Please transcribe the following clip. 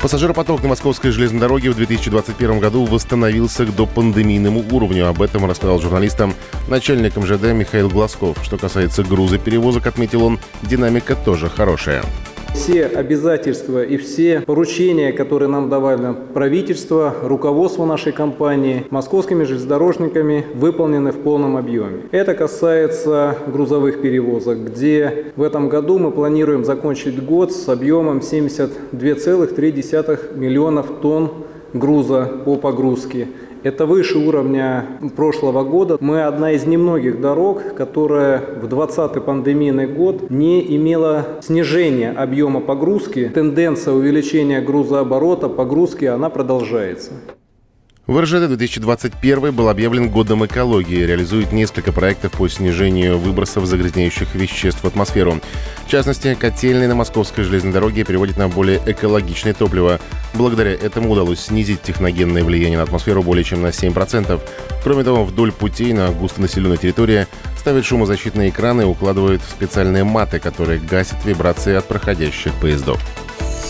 Пассажиропоток на московской железной дороге в 2021 году восстановился к допандемийному уровню. Об этом рассказал журналистам начальник МЖД Михаил Глазков. Что касается грузоперевозок, отметил он, динамика тоже хорошая. Все обязательства и все поручения, которые нам давали правительство, руководство нашей компании, московскими железнодорожниками, выполнены в полном объеме. Это касается грузовых перевозок, где в этом году мы планируем закончить год с объемом 72,3 миллионов тонн груза по погрузке. Это выше уровня прошлого года. Мы одна из немногих дорог, которая в 2020 пандемийный год не имела снижения объема погрузки. Тенденция увеличения грузооборота погрузки, она продолжается. В РЖД 2021 был объявлен годом экологии. Реализует несколько проектов по снижению выбросов загрязняющих веществ в атмосферу. В частности, котельные на московской железной дороге переводят на более экологичное топливо. Благодаря этому удалось снизить техногенное влияние на атмосферу более чем на 7%. Кроме того, вдоль путей на густонаселенной территории ставят шумозащитные экраны и укладывают специальные маты, которые гасят вибрации от проходящих поездов.